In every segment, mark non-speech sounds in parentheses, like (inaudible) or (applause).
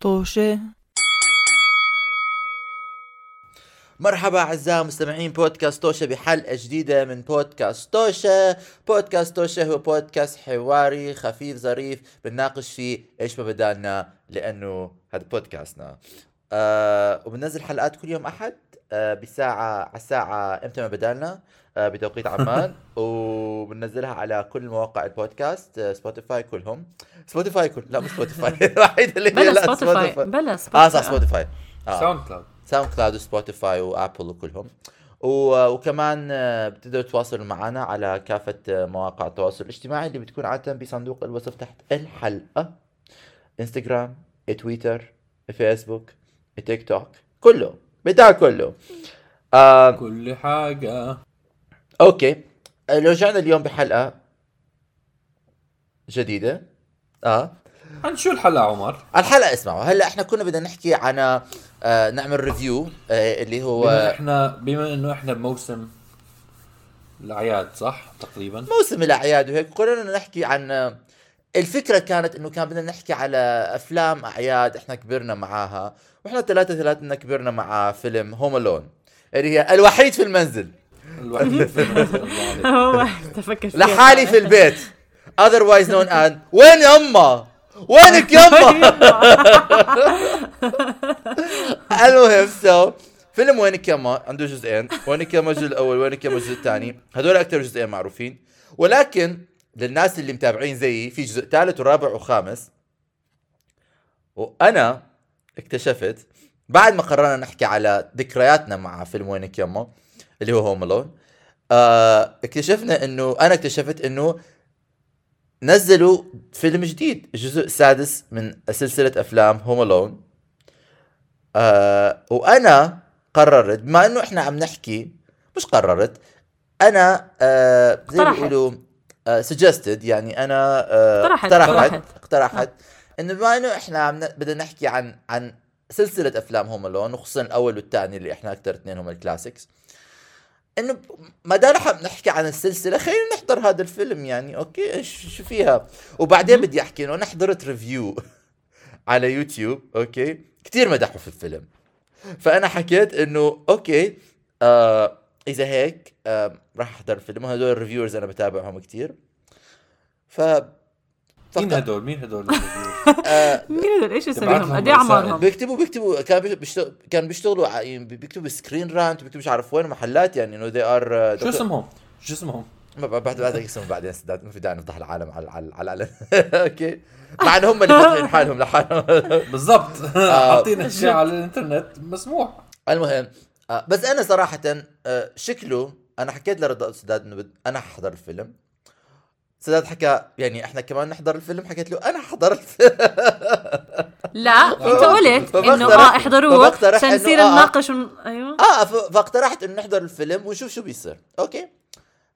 طوشة. مرحبا أعزائي مستمعين بودكاست توشه بحلقة جديدة من بودكاست توشه، بودكاست توشه هو بودكاست حواري خفيف ظريف بنناقش فيه إيش ما بدالنا لأنه هذا بودكاستنا. آه وبننزل حلقات كل يوم أحد؟ بساعه على الساعة إمتى ما بدالنا آه بتوقيت (laughs) عمان وبننزلها على كل مواقع البودكاست آه سبوتيفاي كلهم. Spotify كل لا مش Spotify الوحيده اللي هي بلا لا Spotify بلا آه Spotify صح Spotify آه. SoundCloud SoundCloud و Spotify و Apple وكلهم. و- وكمان آه، بتقدروا تتواصلوا معنا على كافة آه، مواقع التواصل الاجتماعي اللي بتكون عادة بصندوق الوصف تحت الحلقة. انستغرام تويتر فيسبوك تيك توك كله. بتاع كله. آه كل حاجة. okay. آه، لو رجعنا اليوم بحلقة جديدة آه. عن شو الحلقة عمر؟ الحلقة اسمعوا هلأ إحنا كنا بدنا نحكي عن آه نعمل ريفيو آه اللي هو بما إحنا بما إنه إحنا بموسم الأعياد صح؟ تقريبا. موسم الأعياد وهيك قررنا نحكي عن الفكرة كانت إنه كان بدنا نحكي على أفلام أعياد إحنا كبرنا معاها وإحنا ثلاثة ثلاثة كبرنا مع فيلم هوم الون اللي هي الوحيد في المنزل الوحيد في المنزل،. (laughs) هو تفكر. لحالي في البيت otherwise known as وين يما وينك يما (laughs) المهم سو فيلم وينك يما عنده جزئين وينك يما الجزء الأول وينك يما الجزء الثاني هذول أكثر جزئين معروفين ولكن للناس اللي متابعين زيي في جزء ثالث ورابع وخامس وأنا اكتشفت بعد ما قررنا نحكي على ذكرياتنا مع فيلم وينك يما اللي هو هوم الون آه اكتشفنا إنه أنا اكتشفت إنه نزلوا فيلم جديد الجزء السادس من سلسلة أفلام هوم الون آه وأنا قررت بما إنه إحنا عم نحكي مش قررت أنا آه زي ما. بيقولوا suggested يعني أنا آه اقترحت. اقترحت اقترحت. إنه بما إنه إحنا بدنا نحكي عن عن سلسلة أفلام Home Alone وخصوصا الأول والثاني اللي إحنا أكثر اثنين هم ال classics إنه ما دام نحن نحكي عن السلسلة خلينا نحضر هذا الفيلم يعني okay? شو فيها؟ وبعدين بدي أحكي إنه أنا حضرت review (laughs) على يوتيوب okay? كثير مدحوا في الفيلم. فأنا حكيت إنه okay آه إذا هيك راح أحضر الفيلم. وهدول ال reviewers أنا بتابعهم كثير ف مين فقط- هدول؟ مين هدول (laughs) ال reviewers؟ آه (laughs) مين هدول؟ إيش اسمهم قد إيه أعمارهم؟ بيكتبوا بيكتبوا كان بيشتغلوا كان بيشتغلوا يعني بيكتبوا Screen Rant بيكتبوا مش عارف وين محلات يعني انه they are شو اسمهم؟ شو اسمهم؟ ما بعد بعد بعد اسمه بعدين سداد ما في داعي نفضح العالم على على على العلن (laughs) okay. مع إن هم اللي فاتحين حالهم لحالهم. بالضبط. آه. حاطين اشياء على الإنترنت مسموح. المهم بس أنا صراحة آه، شكله أنا حكيت لرضا سداد إنه بد- أنا حضر الفيلم سداد حكى يعني إحنا كمان نحضر الفيلم حكيت له أنا حضر الفيلم (laughs) لا أنت قلت إنه آه احضروه فبقترح عشان نصير آه، آه. نناقش ون... أيوه آه فاقترحت إنه نحضر الفيلم ونشوف شو بيصير أوكي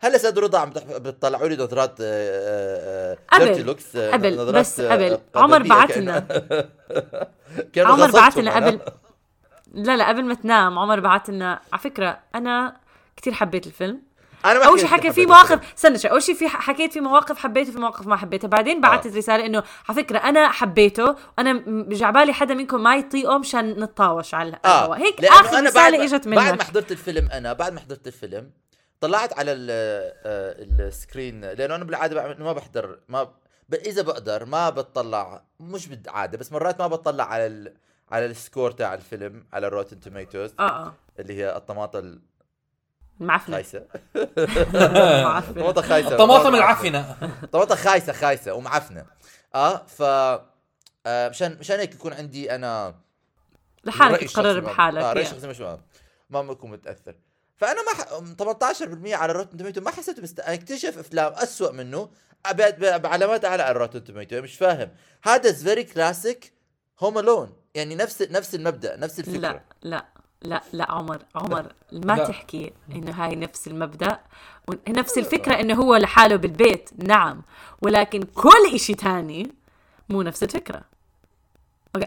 هلأ سيد رضا عم بتطلعوا لي نظرات آه، آه، قبل. آه، قبل، بس آه، قبل. عمر بعت كأنه- (laughs) لنا. عمر بعت لنا. قبل لا لا قبل ما تنام عمر بعت لنا على فكرة أنا كثير حبيت الفلم أنا أول شيء حكى في الفيلم. مواقف استنى شوي أول شيء في حكيت في مواقف حبيتها في مواقف ما حبيتها بعدين بعثت آه. رسالة إنه على فكرة أنا حبيته وأنا م- جعبالي حدا منكم ما يطيقه مشان نتطاوش على آه. الهواء هيك آخر أنا رسالة إجت بعد ما منك حضرت الفيلم أنا بعد ما حضرت الفيلم طلعت على ال- آه، السكرين لأنه أنا بالعادة بعمل ما بحضر ما ب... إذا بقدر ما بتطلع مش بالعادة بس مرات ما بتطلع على ال... على ال score تاع الفيلم على ال Rotten Tomatoes آه آه. اللي هي الطماطم معفنه خايسة. (laughs) (laughs) طماطم خايسة. الطماطم العفنة. طماطم خايسة خايسة ومعفنة. آه ف آه مشان مشان هيك يكون عندي أنا لحالك تقرر بحالك آه رأيي يعني. الشخصي مش ما ما بكون متأثر. فأنا ما ح... 18% على ال Rotten Tomato ما حسيته بست... اكتشف أفلام أسوأ منه بعلامات أعلى على ال Rotten Tomato مش فاهم. هذا very classic Home Alone يعني نفس نفس المبدأ نفس الفكرة. لا لا لا لا عمر عمر ما لا. تحكي إنه هاي نفس المبدأ. ونفس الفكرة إنه هو لحاله بالبيت نعم. ولكن كل إشي تاني مو نفس الفكرة.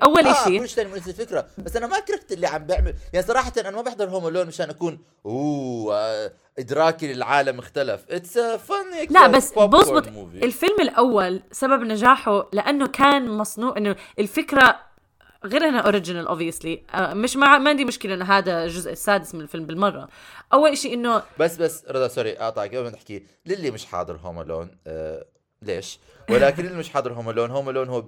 أول آه اشي كل شيء نفس الفكرة. بس أنا ما كرهت اللي عم بيعمل يعني صراحة أنا ما بحضر Home Alone مشان أكون أوه آه، إدراكي للعالم اختلف. it's fun لا بس بزبط الفيلم الأول سبب نجاحه لأنه كان مصنوع إنه الفكرة غير انها original obviously مش مع ما عندي مشكلة إن هذا الجزء السادس من الفيلم بالمرة. أول شيء إنه بس بس رضا sorry اقطعك قبل ما تحكي للي مش حاضر Home Alone آه ليش؟ ولكن اللي مش حاضر Home Alone Home Alone هو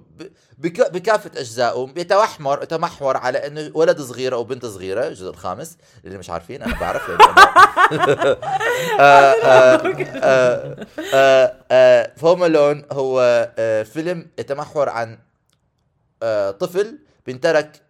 بك بكافة أجزائه يتمحور يتمحور على إنه ولد صغير أو بنت صغيرة الجزء الخامس. اللي مش عارفين أنا بعرف لأن أنا- (laughs) آه، آه، آه، Home Alone هو فيلم يتمحور عن طفل بينترك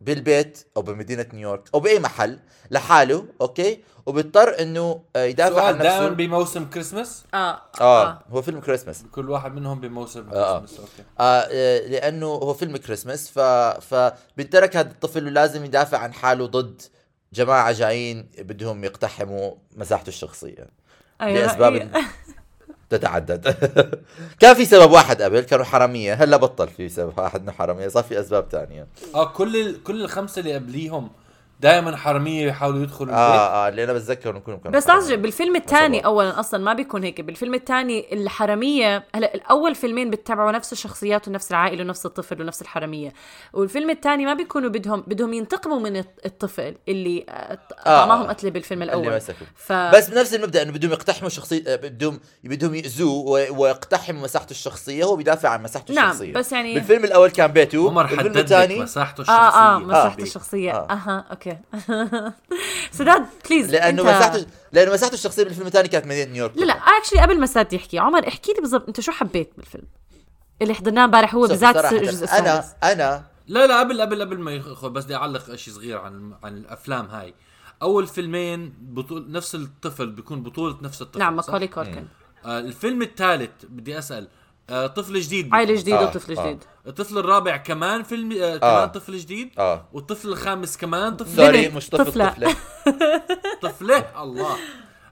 بالبيت أو بمدينة نيويورك أو بأي محل لحاله okay? وبيضطر إنه آه، يدافع عن سؤال دائما نفسه بموسم كريسماس آه. آه هو فيلم كريسماس كل واحد منهم بموسم آه. Christmas okay. آه آه، لأنه هو فيلم كريسماس ف فبينترك هذا الطفل ولازم يدافع عن حاله ضد جماعة جايين بدهم يقتحموا مساحته الشخصية. أيوة، لأسباب إيه. تتعدد (laughs) كان في سبب واحد قبل كانوا حرامية هلا بطل في سبب واحد إنه حرامية صار في أسباب تانية آه كل. كل الخمسة اللي قبليهم دائما حرامية يحاولوا يدخلوا البيت آه آه اللي أنا بتذكر إنه كلهم كانوا بس. لحظة بالفيلم الثاني. اولا أصلا ما بيكون هيك بالفيلم الثاني الحرامية هلأ الأول فيلمين بتتبعوا نفس الشخصيات ونفس العائلة ونفس الطفل ونفس الحرامية والفيلم الثاني ما بيكونوا بدهم بدهم ينتقموا من الط- الطفل اللي آه، طعماهم قتلة بالفيلم اللي الأول مسكوا ف بس بنفس المبدأ إنه بدهم يقتحموا شخصية آه، بدهم بدهم يأذوه و- ويقتحموا مساحته الشخصية هو بيدافع عن مساحته نعم، الشخصية بس يعني- بالفيلم الأول كان بيته عمر حدد مساحته الشخصية آه آه مساحته. الشخصية آه. أها okay. (laughs) سداد please لأنه. مساحته لأنه مساحته الشخصية بالفيلم الثاني كانت مدينة نيويورك. لا لا actually قبل ما سداد يحكي عمر احكي لي بالضبط أنت شو حبيت بالفيلم؟ اللي حضرناه امبارح هو بالذات صراحة الجزء أنا أنا لا لا قبل قبل قبل ما يدخل بس بدي أعلق شيء صغير عن عن الأفلام هاي. أول فيلمين بطول نفس الطفل بيكون بطولة نفس الطفل نعم؟ ماكولي كولكن آه الفيلم الثالث بدي أسأل آه طفل جديد عائلة. جديدة آه، وطفل آه. جديد. الطفل الرابع كمان فيلم آه آه. كمان طفل جديد. آه. والطفل الخامس كمان طفل sorry مش طفل طفلة. طفلة. (laughs) طفلة؟ الله.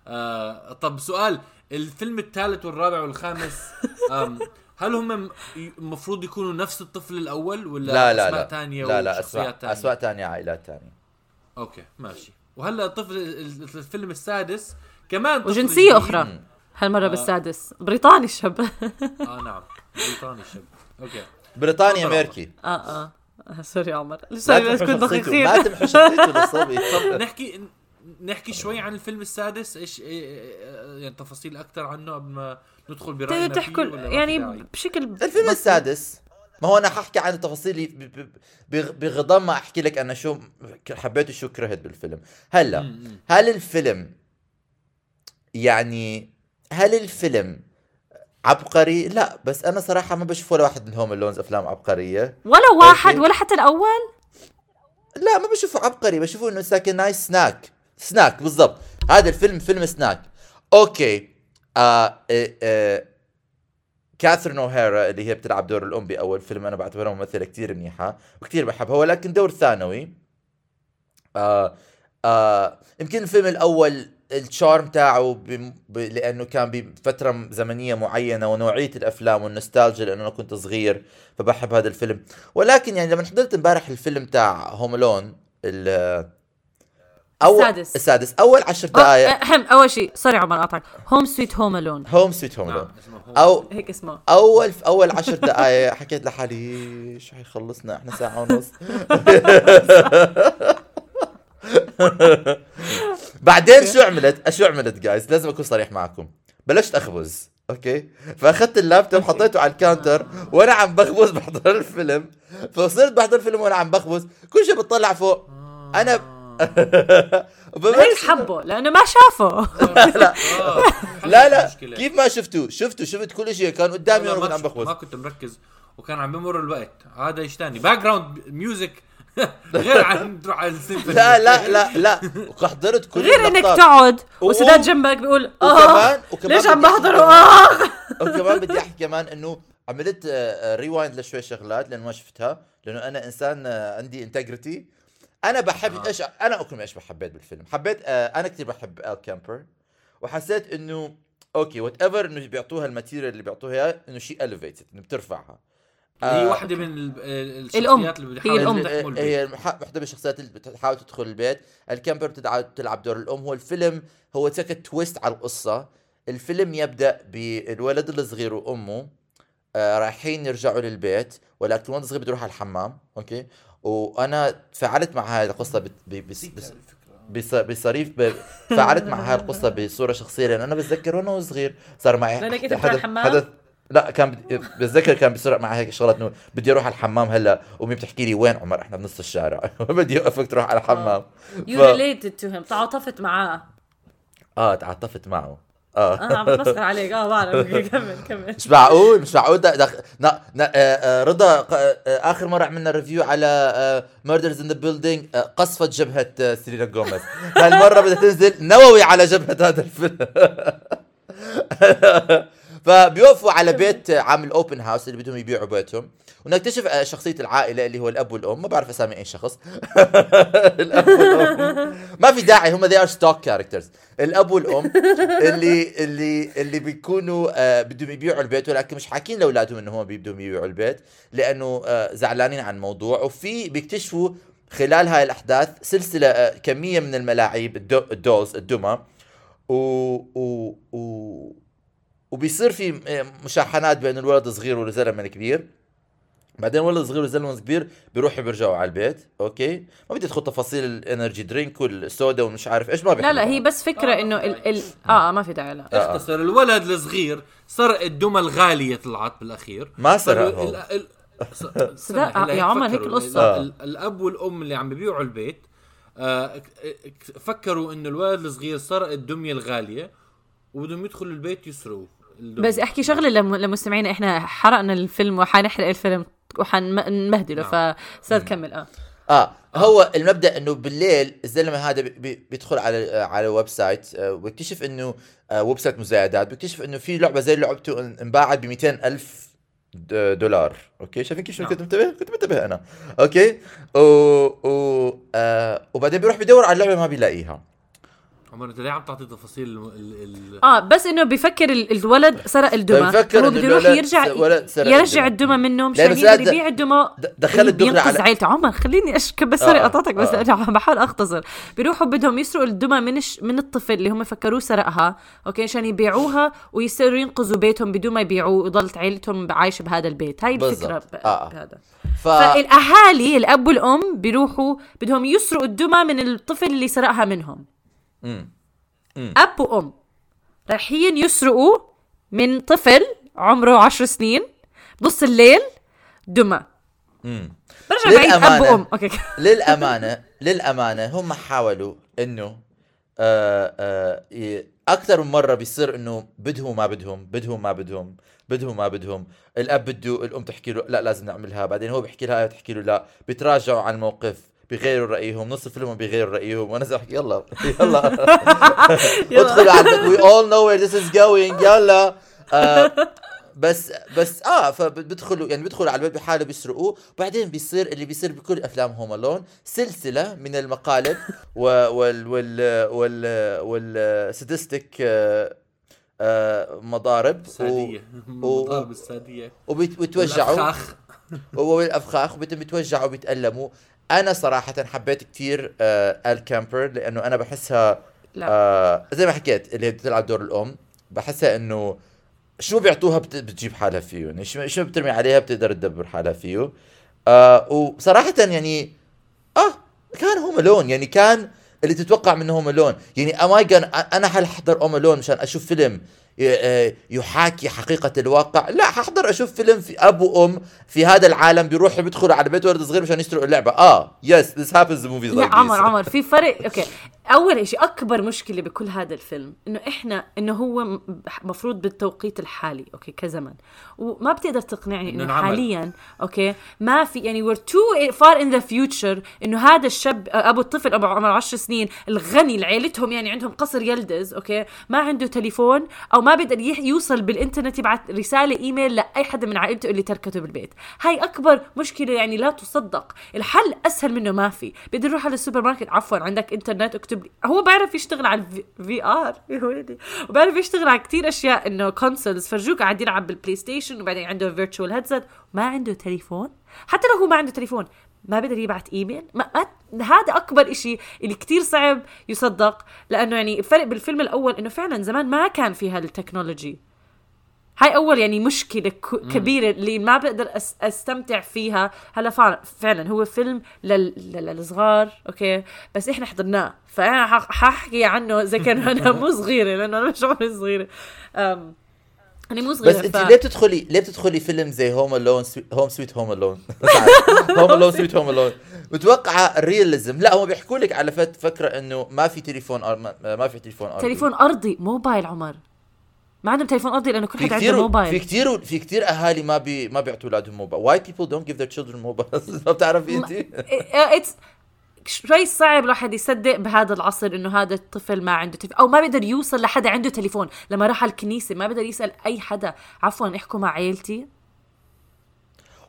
آه طب سؤال الفيلم الثالث والرابع والخامس آم هل هم المفروض يكونوا نفس الطفل الأول ولا لا لا أسماء ثانية لا لا أسماء أسماء ثانية عائلات ثانية أوكي ماشي. وهلا الطفل الفيلم السادس كمان طفل وجنسية جديد. أخرى. هالمرة بالسادس. بريطاني الشاب (laughs) آه نعم. بريطاني شاب أوكي. بريطاني. أمريكي. آه آه. آه، (laughs) sorry عمر. sorry بس تمحوا كنت دقيقين ما تمحوا شخصيته للصبي نحكي نحكي شوي عن الفيلم السادس. إيش إيه- إيه- يعني تفاصيل أكثر عنه قبل ما ندخل برأينا فيه تحكوا يعني؟ بشكل الفيلم السادس ما هو أنا ححكي عن التفاصيل ب- ب- ب- بغضم ما أحكي لك أنا شو حبيت وشو كرهت بالفيلم. هلا. هل الفيلم يعني هل الفيلم عبقري؟ لا بس أنا صراحة ما بشوف ولا واحد من هوم اللونز أفلام عبقرية. ولا واحد. ولا حتى الأول؟ لا ما بشوفه عبقري بشوفه إنه ساكن nice snack. snack بالضبط. هذا الفيلم فيلم snack. okay. آه آه آه كاثرين أوهارا اللي هي بتلعب دور الأم بأول فيلم أنا بعتبرها ممثلة كثير منيحة وكثير بحبها ولكن دور ثانوي. آه آه يمكن الفيلم الأول ال charm تاعه بم- ب... لأنه كان بفترة زمنية معينة ونوعية الأفلام والنوستالجيا لأنه أنا كنت صغير فبحب هذا الفيلم. ولكن يعني لما حضرت امبارح الفيلم تاع Home Alone ال اول السادس. السادس. أول عشر آه، دقائق. أهم أول شيء sorry عمر قاطعك Home Sweet Home Alone Home Sweet Home Alone اسمه هو أو (laughs) هيك اسمه. أول أول عشر دقائق. (laughs) حكيت لحالي شو حيخلصنا إحنا ساعة ونص. (laughs) بعدين شو عملت؟ شو عملت guys لازم أكون صريح معكم. بلشت أخبز okay؟ فأخذت اللابتوب حطيته على ال counter وأنا عم بخبز بحضر الفيلم. فصرت بحضر الفيلم وأنا عم بخبز. كل شيء بتطلع فوق. أنا هيك وببلش حبه لأنه ما شافه. (laughs) لا. آه، لا لا. مشكلة. كيف ما شفتوا شفتوا شفت كل شيء كان قدامي لا، وأنا عم بخبز. ما كنت مركز وكان عم بمر الوقت. هذا إيش ثاني background music غير عن تروح على السيمفوني لا لا لا لا. وحضرت كل غير إنك. تقعد وسداد جنبك بيقول آه وكمان وكمان ليش عم كمان- آه. (laughs) وكمان بدي أحكي كمان إنه عملت rewind لشوي شغلات لأنه ما شفتها. لأنه أنا إنسان آه، عندي integrity أنا بحب آه. إيش أنا أقول إيش حبيت بالفيلم. حبيت آه، أنا كثير بحب إيلي كامبر وحسيت إنه okay whatever إنه بيعطوها ال material اللي بيعطوها إنه شيء elevated إنه بترفعها. هي آه، واحدة من ال- الشخصيات الأم. اللي هي بتحاول الأم. ال- تحمل البيت. هي المح- واحدة من الشخصيات اللي بتحاول تدخل البيت إيلي كامبر بتدعى تلعب دور الأم هو الفيلم هو سكت twist على القصة الفيلم يبدأ بالولد الصغير وأمه آه رايحين يرجعوا للبيت ولكن الولد الصغير بده يروح على الحمام okay وأنا تفاعلت مع هاي القصة بت- ب- بس بس بص- بصريف ب- (laughs) تفاعلت مع هاي القصة بصورة شخصية لأن أنا بتذكر وأنا صغير صار معي حدث الحمام؟ حدث لا كان بتذكر كان بيصير معي هيك شغلات إنه بدي أروح على الحمام هلأ امي بتحكي لي وين؟ عمر إحنا بنص الشارع. (laughs) بدي أوقفك تروح على الحمام. you related to him تعاطفت معاه. آه تعاطفت معه. آه. أنا عم بتمسخر (laughs) عليك. آه بعرف. (laughs) كمل كمل. مش معقول مش معقول. ده, نا نا آه آه رضا آه آخر مرة عملنا review على Murders in the Building قصفت جبهة آه سيلينا جوميز هالمرة بدها تنزل نووي على جبهة هذا الفيلم. فبيوقفوا على بيت عامل open house اللي بدهم يبيعوا بيتهم. ونكتشف آه، شخصية العائلة اللي هو الأب والأم. ما بعرف أسامي أي شخص. (laughs) الأب والأم. ما في داعي هم they are stock characters. الأب والأم اللي اللي اللي بيكونوا آه بدهم يبيعوا البيت ولكن مش حاكين لأولادهم إنه هم بدهم يبيعوا البيت لأنه آه زعلانين عن الموضوع. وفي بيكتشفوا خلال هاي الأحداث سلسلة آه كمية من الملاعيب الدو الدولز الدمى. و و و وبيصير في آه، مشاحنات بين الولد الصغير والزلمة الكبير بعدين الولد الصغير والزلمه الكبير بيروحوا بيرجعوا على البيت okay ما بدي أدخل تفاصيل ال energy drink والسودا والمش عارف إيش ما لا لا هي. بس فكرة إنه ال ال آه ما في داعي لا آه. اختصر الولد الصغير سرق الدمى الغالية طلعت بالأخير ما سرقهم. ال- ال- س- (laughs) صدق؟ يا عمر هيك فكروا. القصة. ال- ال- الأب والأم اللي عم بيبيعوا البيت آه، فكروا إنه الولد الصغير سرق الدمية الغالية وبدهم يدخلوا البيت يسرقوا الدمية. بس احكي شغلة لم- لمستمعينا. إحنا حرقنا الفيلم وحنحرق الفيلم وحنبهدله نعم. فاستاذ كمل آه. آه هو المبدأ إنه بالليل الزلمة هذا بي- بي- بيدخل على على website آه، وبيكتشف إنه آه، website مزايدات بيكتشف إنه في لعبة زي لعبته إن- انباعت ب 200 ألف دولار. okay؟ شايفين كيف نعم. كنت منتبه كنت منتبه أنا. okay؟ و... و... آه وبعدين بيروح بدور على اللعبة ما بيلاقيها. عمر انت ليه عم تعطي تفاصيل ال ال ال آه بس إنه بيفكر ال- الولد سرق الدمى بيفكر هو بده يروح يرجع يرجع الدمى. الدمى منه مشان يقدر يبيع الدمى دخل الدغري بينقذ على عيلته عمر خليني اشكب بس sorry آه، قطعتك بس آه. أنا عم بحاول اختصر بيروحوا بدهم يسرقوا الدمى من. من الطفل اللي هم فكروه سرقها okay عشان يبيعوها ويصيروا ينقذوا بيتهم بدون ما يبيعوه وضلت عيلتهم عايشة بهذا البيت هاي الفكرة. ب... آه. بهذا ف... فالأهالي الأب والأم بيروحوا بدهم يسرقوا الدمى من الطفل اللي سرقها منهم مم. أب وأم رايحين يسرقوا من طفل عمره عشر سنين بنص الليل دمى. برجع بعيد أب. وأم. okay. (laughs) للأمانة للأمانة هم حاولوا إنه آه آه أكثر من مرة بيصير إنه بدهم ما بدهم بدهم ما بدهم بدهم ما بدهم. الأب بده الأم تحكي له لا لازم نعملها. بعدين هو بيحكي لها تحكي له لا. بيتراجعوا عن الموقف. بيغيروا رأيهم نص الفيلم بيغيروا رأيهم وأنا زي احكي (laughs) يلا يلا. ادخلوا على we all know where this is going يلا. آه بس بس آه فبدخلوا يعني بيدخلوا على البيت بحاله بيسرقوه. بعدين بيصير اللي بيصير بكل افلام Home Alone سلسلة من المقالب وال وال وال وال slapstick آه، مضارب. السادية. و- مضارب السادية. وبيتوجعوا والأفخاخ. والأفخاخ وبدهم يتوجعوا وبيتألموا. أنا صراحة حبيت كثير آه إيلي كامبر لأنه أنا بحسها لا. آه زي ما حكيت اللي هي بتلعب دور الأم بحسها إنه شو بيعطوها بت- بتجيب حالها فيه يعني شو شو بترمي عليها بتقدر تدبر حالها فيه آه وصراحه يعني آه كان Home Alone يعني كان اللي تتوقع منه Home Alone يعني am I أنا هل احضر Home Alone مشان أشوف فيلم يحاكي حقيقة الواقع. لا ححضر أشوف فيلم في أب وأم في هذا العالم بيروحوا بيدخلوا على بيت ولد صغير مشان يسرقوا اللعبة. آه yes this happens movies يا عمر عمر في فرق. أوكي. أول شيء أكبر مشكلة بكل هذا الفيلم إنه إحنا إنه هو م- مفروض بالتوقيت الحالي أوكي كزمن. وما بتقدر تقنعني إنه انعمل. حاليا أوكي ما في يعني we're too far in the future إنه هذا الشاب أبو الطفل أبو عمر 10 سنين الغني اللي عيلتهم يعني عندهم قصر يلدز أوكي ما عنده تليفون أو ما بيقدر يح- يوصل بالإنترنت يبعث رسالة إيميل لأي حدا من عائلته اللي تركته بالبيت. هاي أكبر مشكلة يعني لا تصدق. الحل أسهل منه ما في. بيقدر يروح على السوبر ماركت. عفوا عندك إنترنت اكتب لي. هو بيعرف يشتغل على ال (laughs) VR وبيعرف يشتغل على كتير أشياء إنه consoles فرجوك قاعد يلعب بال PlayStation وبعدين عنده virtual headset ما عنده تليفون؟ حتى لو هو ما عنده تليفون ما بيقدر يبعت إيميل. ما, ما هذا أكبر إشي اللي كتير صعب يصدق لأنه يعني الفرق بالفيلم الأول إنه فعلا زمان ما كان في هالتكنولوجي هاي أول يعني مشكلة كبيرة اللي ما بقدر أستمتع فيها. هلا فعلا هو فيلم لل... لل- للصغار أوكي؟ بس إحنا حضرناه. فأنا حاحكي عنه زي كان أنا (laughs) مو صغيرة لأنه أنا مش عمري صغيرة. أم... أنا مو صغيره بس انت ليه بتدخلي ليه بتدخلي فيلم زي Home Alone Home Sweet Home Alone Home Alone Sweet Home Alone متوقعه ال realism لا هم بيحكوا لك على فكرة إنه ما في تليفون أر... ما- في تليفون أرضي. تليفون أرضي موبايل عمر. ما عندهم تليفون أرضي لأنه كل حد عنده كثير في موبايل كثير في كثير أهالي ما بي ما بيعطوا اولادهم موبايل. Why people don't give their children (laughs) mobiles ما بتعرفي انت it's شوي صعب الواحد يصدق بهذا العصر إنه هذا الطفل ما عنده تليفون أو ما بيقدر يوصل لحدا عنده تليفون. لما راح على الكنيسة ما بيقدر يسأل أي حدا. عفوا احكوا مع عيلتي.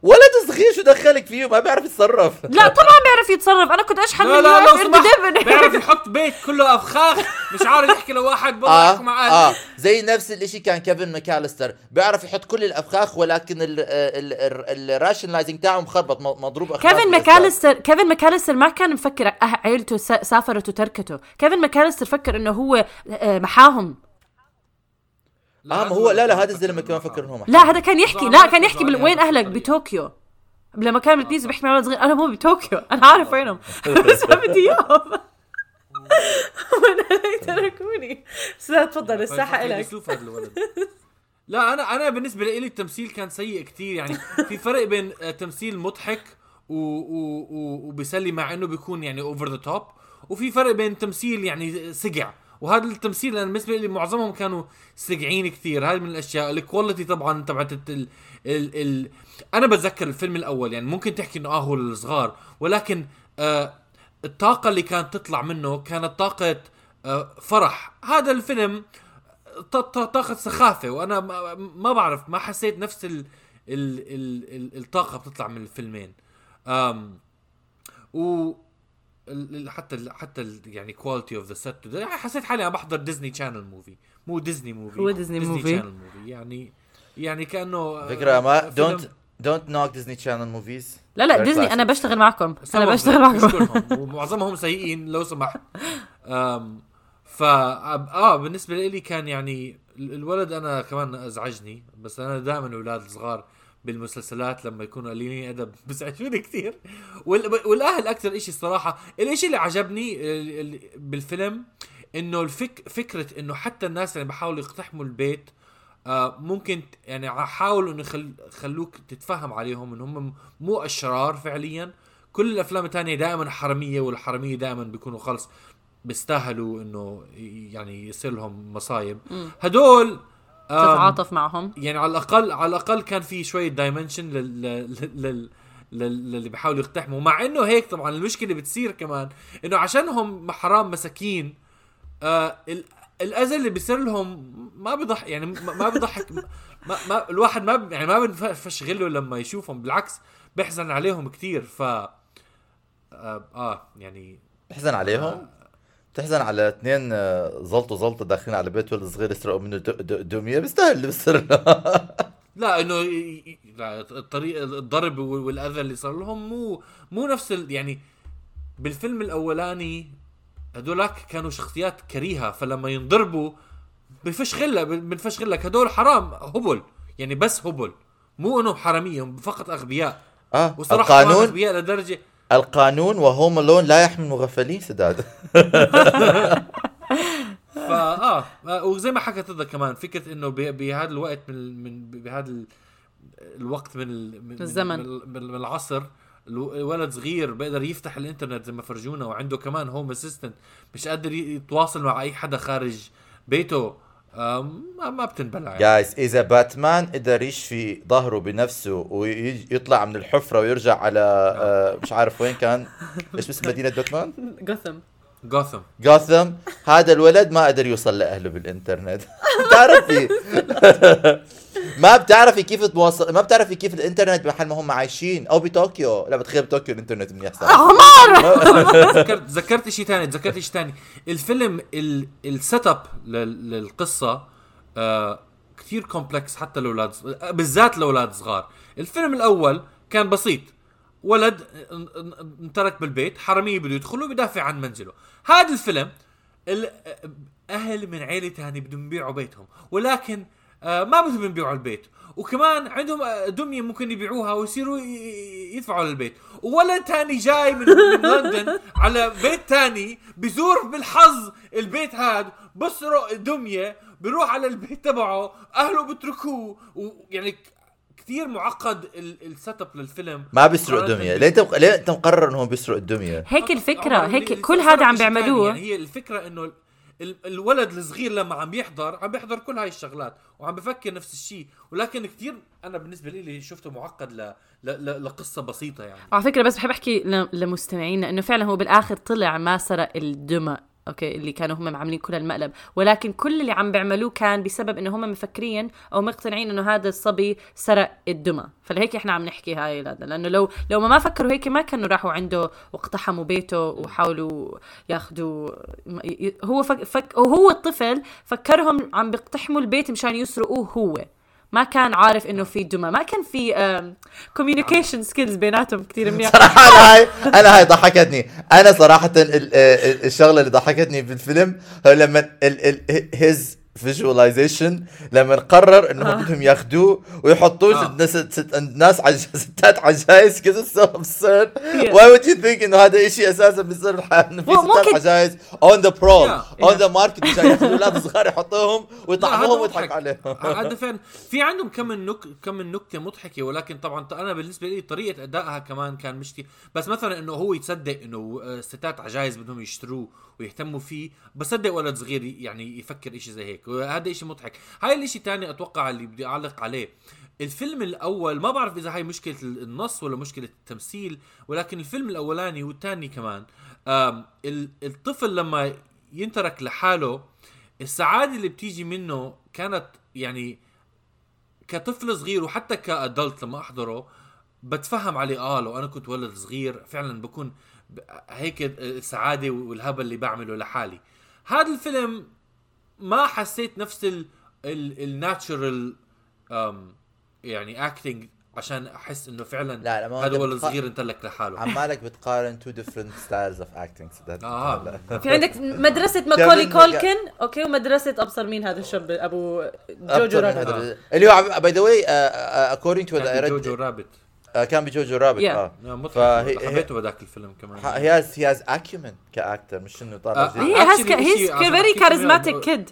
ولد صغير شو دخلك فيه؟ ما بيعرف يتصرف. لا طبعا بيعرف يتصرف. أنا كنت أشحن لا من لا لو سمحت دبن. بيعرف (laughs) يحط بيت كله أفخاخ مش عارف يحكي لواحد آه يحكوا مع أهل. آه. زي نفس الإشي كان كيفن ماكاليستر بيعرف يحط كل الأفخاخ ولكن ال rationalizing تاعه مخربط مضروب أفخاخ كيفن. ماكاليستر كيفن ماكاليستر ما كان مفكر عيلته سافرت وتركته. كيفن ماكاليستر فكر إنه هو آه، محاهم آه ما هو لا لا هذا الزلمة كمان فكر انه لا هذا كان يحكي. لا كان يحكي بال- وين أهلك. بطوكيو. لما كان بالكنيسه بيحكي مع ولد صغير أنا مو بطوكيو. أنا عارف وينهم. (laughs) بس ما بدي إياهم. (laughs) وأنا تركوني بس لا تفضل الساحة لك فيلسوف هذا الولد. لا أنا أنا بالنسبة لي التمثيل كان سيء كتير يعني في فرق بين آه، تمثيل مضحك و و و وبيسلي مع إنه بيكون يعني over the top وفي فرق بين تمثيل يعني سقع. وهذا التمثيل أنا بالنسبة لي معظمهم كانوا سقعين كثير. هاي من الأشياء. الكواليتي طبعا تبعت ال ال ال أنا بتذكر الفيلم الأول يعني ممكن تحكي إنه آه هو الصغار ولكن آه الطاقة اللي كانت تطلع منه كانت طاقة آه فرح. هذا الفيلم ط- ط- طاقة سخافة وأنا ما, بعرف ما حسيت نفس ال ال ال ال الطاقة بتطلع من الفيلمين. أم و حتى ال حتى ال يعني quality of the set حسيت حالي عم بحضر Disney Channel movie مو Disney movie هو Disney movie. Channel movie يعني يعني كأنه فكرة ما دونت دونت نوك ديزني شانل موفيز لا لا ديزني أنا بشتغل معكم. أنا بشتغل معكم. ومعظمهم سيئين لو سمحت. ف آه بالنسبة لي كان يعني ال- الولد أنا كمان أزعجني بس أنا دائما أولاد صغار بالمسلسلات لما يكونوا قليلين ادب (laughs) بزعجوني كثير. وال- والأهل أكثر إشي الصراحة. الإشي اللي عجبني ال- ال- بالفيلم إنه الفك فكرة إنه حتى الناس اللي بحاولوا يقتحموا البيت آه ممكن يعني حاولوا إنه يخل خلوك تتفهم عليهم ان هم مو أشرار فعليا. كل الأفلام الثانية دائما حرامية والحرامية دائما بيكونوا خلص بيستاهلوا إنه يعني يصير لهم مصايب. هدول تتعاطف معهم. يعني على الاقل على الأقل كان في شوية دايمنشن لل لل لل لل- للي بيحاولوا يقتحموا. مع إنه هيك طبعا المشكلة بتصير كمان إنه عشانهم حرام مساكين آه ال- الأذى اللي بيصير لهم ما بيضحك يعني ما بيضحك (laughs) ما, ما الواحد ما يعني ما بنفش غله لما يشوفهم بالعكس بيحزن عليهم كثير ف آه, آه يعني تحزن عليهم؟ تحزن على اثنين آه، زلطوا زلطة داخلين على بيت ولد صغير يسرقوا منه د- د- دميه بيستاهل اللي بيصير له. لا انه الطريق الضرب وال- والأذى اللي صار لهم مو مو نفس ال يعني بالفيلم الأولاني هدولاك كانوا شخصيات كريهة فلما ينضربوا بفش غلة بنفش غلك هدول حرام هبل. يعني بس هبل. مو انهم حرامية هم فقط أغبياء. آه وصراحة القانون أغبياء لدرجة القانون وهوم لون لا يحمي المغفلين سداد (laughs) فا آه آه، وزي ما حكت هذا كمان فكرة إنه ب- بهذا الوقت من من بهذا ال- الوقت من ال- من الزمن. من, من, العصر الو- الولد صغير بيقدر يفتح الإنترنت زي ما فرجونا وعنده كمان هوم اسيستنت مش قادر يتواصل مع أي حدا خارج بيته ما, ما بتنبلع يعني. جايز إذا باتمان قدر يشفي ظهره بنفسه ويطلع من الحفرة ويرجع على آه، مش عارف وين كان. إيش اسم (laughs) مدينة باتمان؟ جوثم جوثم جوثم هذا الولد ما قدر يوصل لأهله بالإنترنت. (laughs) بتعرفي (laughs) ما بتعرفي كيف تواصل ما بتعرفي كيف الإنترنت بمحل ما هم عايشين. أو بطوكيو. لا بتخيل بطوكيو الإنترنت منيح صار (laughs) (laughs) ذكرت ذكرت شيء ثاني ذكرت شيء ثاني الفيلم ال- ال setup لل- للقصة آه كثير complex حتى الاولاد بالذات الاولاد صغار. الفيلم الأول كان بسيط. ولد ان- ان- انترك بالبيت حرامية بده يدخلوا بيدافع عن منزله. هذا الفيلم ال- أهل من عيلة ثانية بدهم يبيعوا بيتهم. ولكن آه ما بدهم يبيعوا البيت. وكمان عندهم آه، دمية ممكن يبيعوها ويصيروا يدفعوا للبيت وولد تاني جاي من, من (laughs) لندن على بيت تاني بزور بالحظ البيت هاد بسرق دمية بيروح على البيت تبعه أهله بتركوه. ويعني كثير معقد ال setup للفيلم. ما بيسرق دمية. ليه انت ليه انت مقرر انه هو بيسرق الدمية؟ هيك الفكرة هيك كل هذا عم بيعملوه. يعني هي الفكرة إنه الولد الصغير لما عم يحضر عم بيحضر كل هاي الشغلات وعم بفكر نفس الشيء. ولكن كثير أنا بالنسبة لي شفته معقد ل... ل... ل... لقصة بسيطة يعني. على فكرة بس بحب أحكي ل- لمستمعينا إنه فعلا هو بالآخر طلع ما سرق الدمى. أوكي اللي كانوا هم عاملين كل المقلب ولكن كل اللي عم بيعملوه كان بسبب إنه هم مفكرين أو مقتنعين إنه هذا الصبي سرق الدمى فلهيك إحنا عم نحكي هاي لأنه لو لو ما ما فكروا هيك ما كانوا راحوا عنده واقتحموا بيته وحاولوا ياخذوا هو فك, فك وهو الطفل فكرهم عم بيقتحموا البيت مشان يسرقوه هو. ما كان عارف إنه في دمى. ما كان في communication skills بيناتهم كثير منيح. صراحة أنا هاي أنا هاي ضحكتني. أنا صراحة ال- ال- الشغلة اللي ضحكتني بالفيلم هو لما his visualization لما قرر إنهم بدهم ياخذوه ويحطوه آه. الناس ست- الناس عج... (laughs) ستات عجايز كذا so absurd Yeah. why would you think إنه هذا شيء أساسا بيصير إنه في ستات on the prowl Yeah. on the market مشان ياخذوا أولاد صغار يحطوهم ويطعموهم ويضحك. عليهم هذا فعلا في عندهم كم من نك كم من نكته مضحكة ولكن طبعا أنا بالنسبة لي طريقة أدائها كمان كان مش كتير بس مثلا إنه هو يتصدق إنه آه، ستات عجايز بدهم يشتروه ويهتموا فيه بصدق ولد صغير يعني يفكر إشي زي هيك وهذا إشي مضحك. هاي الإشي تاني أتوقع اللي بدي أعلق عليه. الفيلم الأول ما بعرف إذا هاي مشكلة النص ولا مشكلة التمثيل ولكن الفيلم الأولاني والثاني كمان الطفل لما ينترك لحاله السعادة اللي بتيجي منه كانت يعني كطفل صغير وحتى كأدلت لما أحضره بتفهم عليه آه لو أنا كنت ولد صغير فعلا بكون هيك السعادة والهبل اللي بعمله لحالي. هذا الفيلم ما حسيت نفس ال الناتشرال يعني اكتنج عشان أحس إنه فعلا لا، لا، هذا أنت ولد صغير انتلك لحاله. عمالك بتقارن two different styles of acting آه. في عندك مدرسة (laughs) ماكولي كولكن؟ أوكي ومدرسة أبصر مين هذا الشاب؟ أبو Jojo Rabbit. اللي هو by the way كان read Jojo Rabbit كان ب Jojo Rabbit Yeah. آه. آه، مضحك فهي- حبيته بهذاك الفيلم كمان. he has he has acumen كاكتر مش إنه طالع آه،. he has عشان very charismatic kid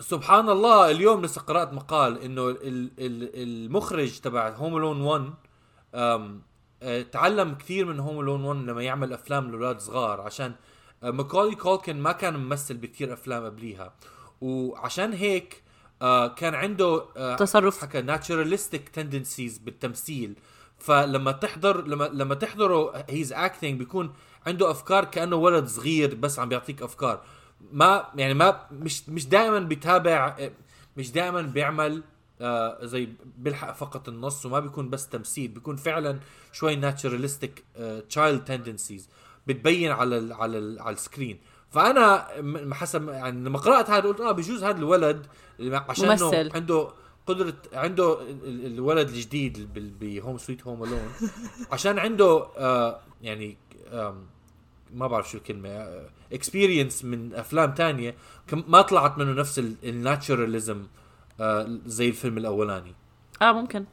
سبحان الله اليوم لسه قرأت مقال إنه ال- ال- المخرج تبع Home Alone 1 أم، آه، تعلم كثير من Home Alone 1 لما يعمل أفلام لأولاد صغار عشان آه، ماكولي كولكن ما كان ممثل بكثير أفلام قبليها. وعشان هيك آه، كان عنده آه، تصرف. حكى naturalistic tendencies بالتمثيل. فلما تحضر لما لما تحضره his acting بيكون عنده أفكار كأنه ولد صغير بس عم بيعطيك أفكار. ما يعني ما مش مش دائما بيتابع مش دائما بيعمل آه زي بيلحق فقط النص وما بيكون بس تمثيل بيكون فعلا شوي naturalistic child tendencies بتبين على ال على ال على ال screen فأنا حسب يعني لما قرأت هذا قلت آه بجوز هذا الولد اللي- عشان ممثل. عنده قدرة عنده ال- ال- الولد الجديد ب Home Sweet Home Alone عشان عنده آه يعني آم ما بعرف شو الكلمة experience من أفلام تانية كم- ما طلعت منه نفس ال naturalism زي الفيلم الأولاني. آه ممكن.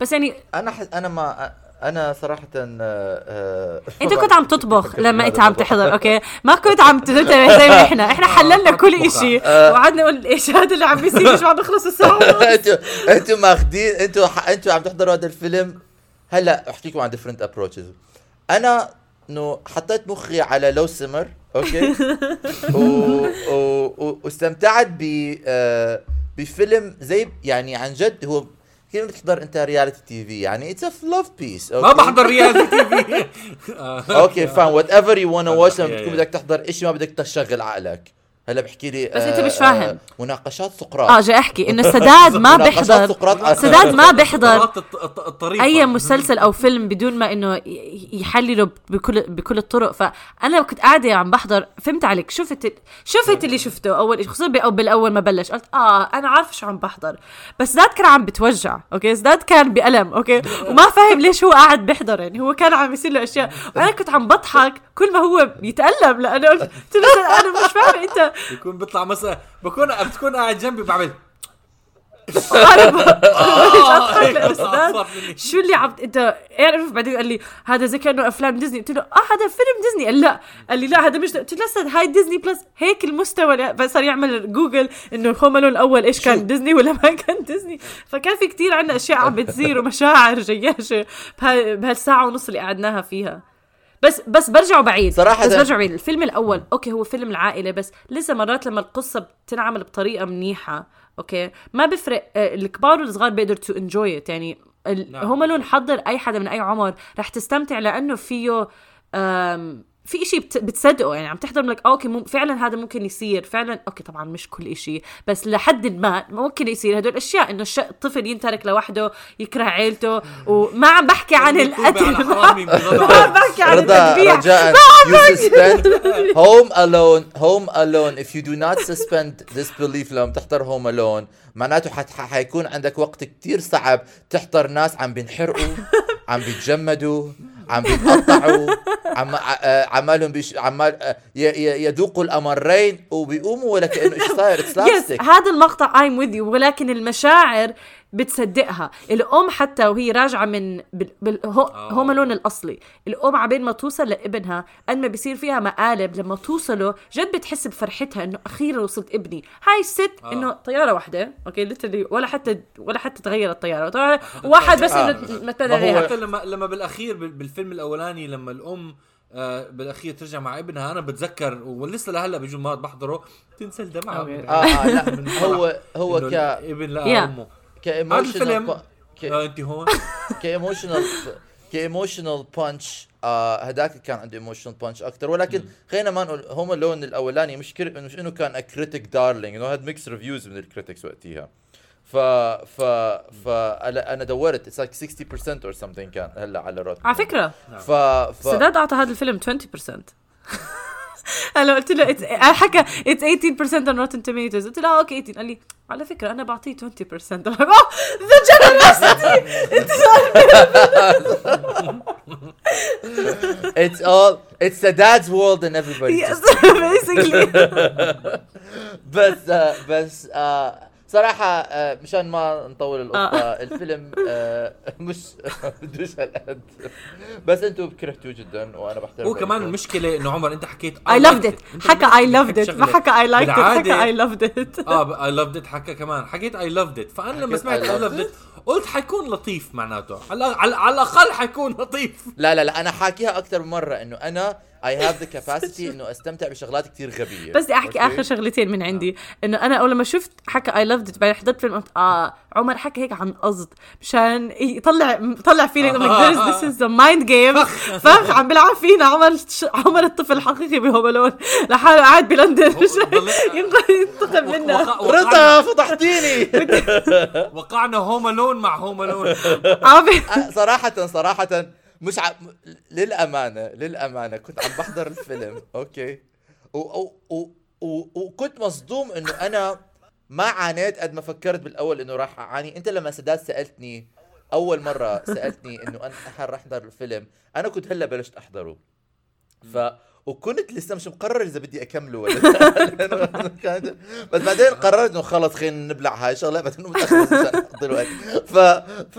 بس يعني أنا ح... أنا ما أنا صراحة آه، أنت (laughs) كنت عم تطبخ لما أنت عم تحضر أوكي؟ ما كنت عم تنتبه زي ما (laughs) إحنا. إحنا حللنا كل إشي. وقعدنا نقول إيش هذا اللي عم بيصير؟ مش عم بخلص الساعة؟ (laughs) أنتوا أنتوا ماخذين أنتوا. أنتوا عم تحضروا هذا الفيلم. هلأ أحكي لكم عن ديفرنت ابروتشز أنا إنه حطيت مخي على لو سمر أوكي. واستمتعت ب آه، بفيلم زي يعني عن جد هو كيف بتحضر انت رياليتي تي في يعني اتس ا لاف بيس ما بحضر رياليتي تي في أوكي فاهم وات ايفر يو وأنا واتش لما. بدك تحضر شيء ما بدك تشغل عقلك. هلا بحكي لي بس أنت مش فاهم. مناقشات سقراط. آه جاي أحكي. إنه سداد ما (laughs) مناقشات بيحضر سقراط سداد ما (laughs) بيحضر أي مسلسل أو فيلم بدون ما إنه ي- يحلله بكل بكل الطرق. فأنا كنت قاعدة عم بحضر فهمت عليك. شفت شفت اللي شفته أول شيء خصوصا بالأول ما بلش. قلت آه أنا عارفة شو عم بحضر. بس زاد كان عم بتوجع أوكي؟ زاد كان بألم أوكي؟ وما فاهم ليش هو قاعد بيحضر. يعني هو كان عم يصير له أشياء. وأنا كنت عم بضحك. كل ما هو بيتقلب لأنه قلت له أنا مش فاهمه أنت بيكون بيطلع مثلا بكون بتكون قاعد جنبي بعمل آه، لأنه مني. شو اللي عم أنت اعرف بعدين قال لي هذا زي كأنه أفلام ديزني. قلت له آه هذا فيلم ديزني. قال لا. قال لي لا هذا مش قلت له لسه هاي ديزني plus هيك المستوى. اللي- بس صار يعمل جوجل إنه Home Alone الأول إيش كان ديزني ولا ما كان ديزني. فكان في كتير عنا أشياء عم (laughs) بتصير ومشاعر جياشة بها- بهالساعة ونص اللي قعدناها فيها. بس بس برجعوا بعيد. صراحة. بس برجعوا بعيد. الفيلم الأول أوكي هو فيلم العائلة بس لسه مرات لما القصة بتنعمل بطريقة منيحة أوكي؟ ما بفرق آه، الكبار والصغار بيقدروا تو انجوي يعني نعم. هم لون حضر أي حدا من أي عمر رح تستمتع لأنه فيه في إشي بت- بتصدقه يعني عم تحضر لك أوكي مم فعلا هذا ممكن يصير فعلا أوكي طبعا مش كل إشي بس لحد ما ممكن يصير هدول الاشياء إنه الش... الطفل ينترك لوحده يكره عيلته وما عم بحكي عن القتل ما عم. بحكي عن (laughs) رضا التذبيح رجاء you suspend home alone home alone. If you do not suspend disbelief لما تحضر home alone معناته حيكون عندك وقت كتير صعب تحضر ناس عم بينحرقوا عم بيتجمدوا. عم بيتقطعوا عم آه، عمالهم بيش عمال آه، ي- ي- يذوقوا الأمرين وبيقوموا ولا كانه إيش صاير؟ هذا المقطع I'm with you ولكن المشاعر بتصدقها الأم حتى وهي راجعة من بال... بال... هو... آه. هوم لون الأصلي الأم عبين ما توصل لابنها قد ما بيصير فيها مقالب لما توصله جد بتحس بفرحتها إنه أخيرا وصلت ابني هاي الست آه. إنه طيارة واحدة أوكي ولا حتى ولا حتى تغيرت الطيارة طيارة واحد بس آه. انه ما مثلا حتى لما لما بالأخير بال- بالفيلم الأولاني لما الأم آه بالأخير ترجع مع ابنها أنا بتذكر ولسه لهلأ بيجوا مرات بحضره تنسى الدمعة. من- آه آه لا من هو هو ك الابن لقى Yeah. أمه ك emotional هذا الفيلم ك... انت هون ك emotional ك emotional punch هداك كان عنده emotional punch أكثر ولكن خلينا ما نقول Home Alone الأولاني. مش كر... مش انه كان critic darling إنه هاد mixed reviews من ال critics وقتها. ف ف ف أنا أنا دورت. it's like 60% or something كان هلا على Rotten على فكرة. ف ف سداد أعطى هذا الفيلم 20% (laughs) (laughs) انا قلت له it's- حكى اتس 18% on Rotten Tomatoes قلت له اه اوكي 18 قال لي على فكره انا بعطيه 20% I'm like oh the generosity انت it's all it's the dad's world and everybody yes (laughs) basically (laughs) بس آه بس آه صراحة آه مشان ما نطول القصة الفيلم آه (laughs) مش (laughs) بدوش هالقد بس أنتم كرهتوه جدا وأنا بحترم هو كمان رأيكم. المشكلة إنه عمر أنت حكيت I loved it. حكى I loved it. ما حكى I liked it. بالعادة- حكى I loved it. آه I loved it حكى كمان. حكيت I loved it فأنا لما سمعت I loved it قلت حيكون لطيف معناته. على على, على الأقل حيكون لطيف. لا لا لا أنا حاكيها أكثر من مرة إنه أنا I have the (laughs) capacity إنه أستمتع بشغلات كتير غبية. بس بدي احكي؟ آخر شغلتين من عندي. إنه أنا أول لما شفت حكى I loved it بعدين حضرت فيلم قلت آه عمر حكى هيك عن قصد مشان يطلع like this, this is a mind game. فخ. (laughs) عم بيلعب فينا عمر عمر الطفل الحقيقي ب Home Alone لحاله قاعد بلندن. (laughs) ينتقم منا رضا فضحتيني. وقعنا Home Alone مع Home Alone آه، صراحة صراحة. مش ع... م- للأمانة للأمانة كنت عم بحضر الفيلم (laughs) أوكي؟ و... و... و... و... وكنت مصدوم إنه أنا ما عانيت قد ما فكرت بالأول إنه راح أعاني. أنت لما سداد سألتني أول مرة سألتني إنه أنا (laughs) رح أحضر الفيلم أنا كنت هلأ بلشت أحضره. ف وكنت لسه مش مقرر إذا بدي أكمله ولا لا. (laughs) بس بعدين قررت إنه خلص خلينا نبلع هاي الشغله بعدين متاخر الوقت ف ف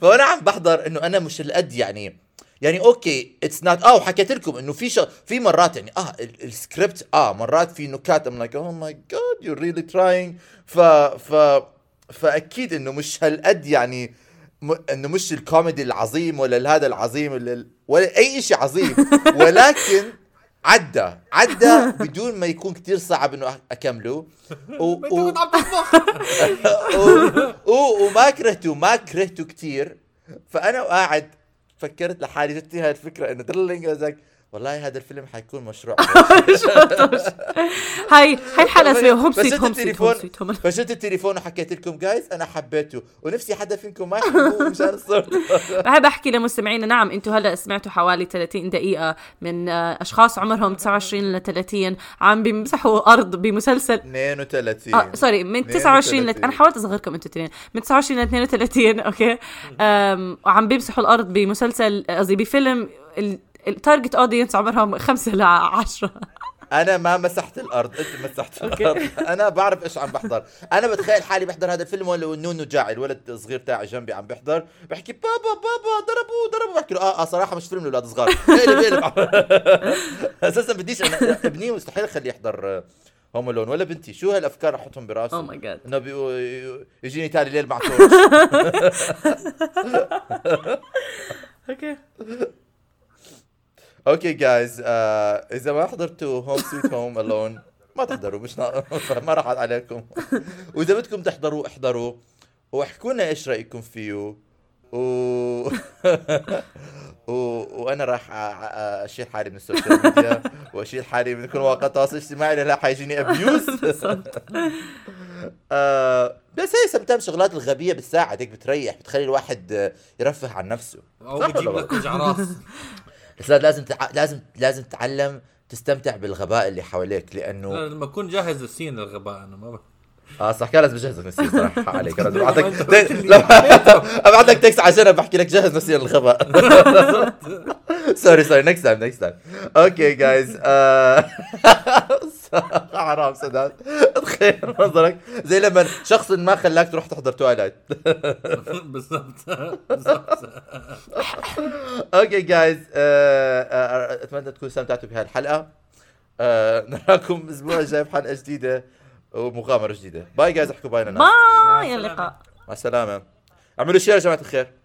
فأنا عم بحضر إنه أنا مش القد يعني يعني okay it's not آه وحكيت لكم إنه في شغ... في مرات يعني آه ال- السكريبت آه مرات في نكات I'm like oh my God you really trying ف ف فأكيد إنه مش هالقد يعني م... إنه مش الكوميدي العظيم ولا هذا العظيم ولا. ولا أي شيء عظيم (laughs) ولكن عدى عدى (laughs) بدون ما يكون كتير صعب إنه أكمله. و... (laughs) و... (laughs) و... و... وما كرهته ما كرهته كتير. فأنا قاعد فكرت لحالي جت هاي الفكرة؟ إنه درلينج والله هذا الفيلم حيكون مشروع. (laughs) (laughs) هاي هاي الحلقة اسمها home sweet home التليفون فشلت التليفون وحكيت لكم جايز أنا حبيته. ونفسي حدا فيكم ما يحبوه مشان الصوت بحب أحكي لمستمعينا. نعم أنتم هلا سمعتوا حوالي 30 دقيقة من آه، أشخاص عمرهم 29 ل 30 عم بيمسحوا أرض بمسلسل. 32 آه sorry من 29 ل 32. أنا حاولت أصغركم أنتوا اثنين. من 29 ل 32 okay. وعم بيمسحوا الأرض بمسلسل قصدي بفيلم. ال target audience عمرهم خمسة ل 10 أنا ما مسحت الأرض أنت مسحت. الأرض. أنا بعرف إيش عم بحضر. أنا بتخيل حالي بحضر هذا الفيلم ولا نونو جاعي الولد الصغير تاعي جنبي عم بيحضر بحكي بابا بابا ضربوه ضربوه. بحكي له آه آه صراحة مش فيلم لاولاد صغار. (laughs) (laughs) أساسا بديش أنا ابني مستحيل أخليه يحضر Home Alone ولا بنتي. شو هالأفكار أحطهم أو براسه my God إنه يجيني تاني ليل مع torch (laughs) okay. okay جايز إذا ما حضرتوا home sweet home alone ما تحضروا مش نا... (laughs) ما راح عليكم. (laughs) وإذا بدكم تحضروا احضروا. واحكوا لنا إيش رأيكم فيه. و... (laughs) و... وأنا راح أ- أشيل حالي من ال social media وأشيل حالي من كل مواقع التواصل الاجتماعي لأن لا حيجيني abuse آه بس هي sometimes شغلات الغبية بتساعد هيك بتريح بتخلي الواحد يرفه عن نفسه. أو ولا لك وجع راس بس لازم تع... لازم لازم تتعلم تستمتع بالغباء اللي حواليك لأنه لا، لما أكون جاهز للسين الغباء أنا ما. آه صح كان لازم أجهز نفسي صراحة. (laughs) عليك. أنا ما ابعت لك. لو- ابعت لك تكست عشان بحكي لك جهز نفسي للغباء. سوري سوري نكست تايم نكست تايم أوكي جايز حرام سداد. تخيل نظرك زي لما شخص ما خلاك تروح تحضر تواليت. (laughs) بالضبط. بالضبط. أوكي جايز أتمنى تكونوا استمتعتوا بهالحلقة. آه، نراكم الأسبوع الجاي بحلقة جديدة. ومغامرة جديدة. bye جايز أحكوا bye للناس باي مع إلى السلامة. اللقاء مع السلامة. اعملوا share يا جماعة الخير.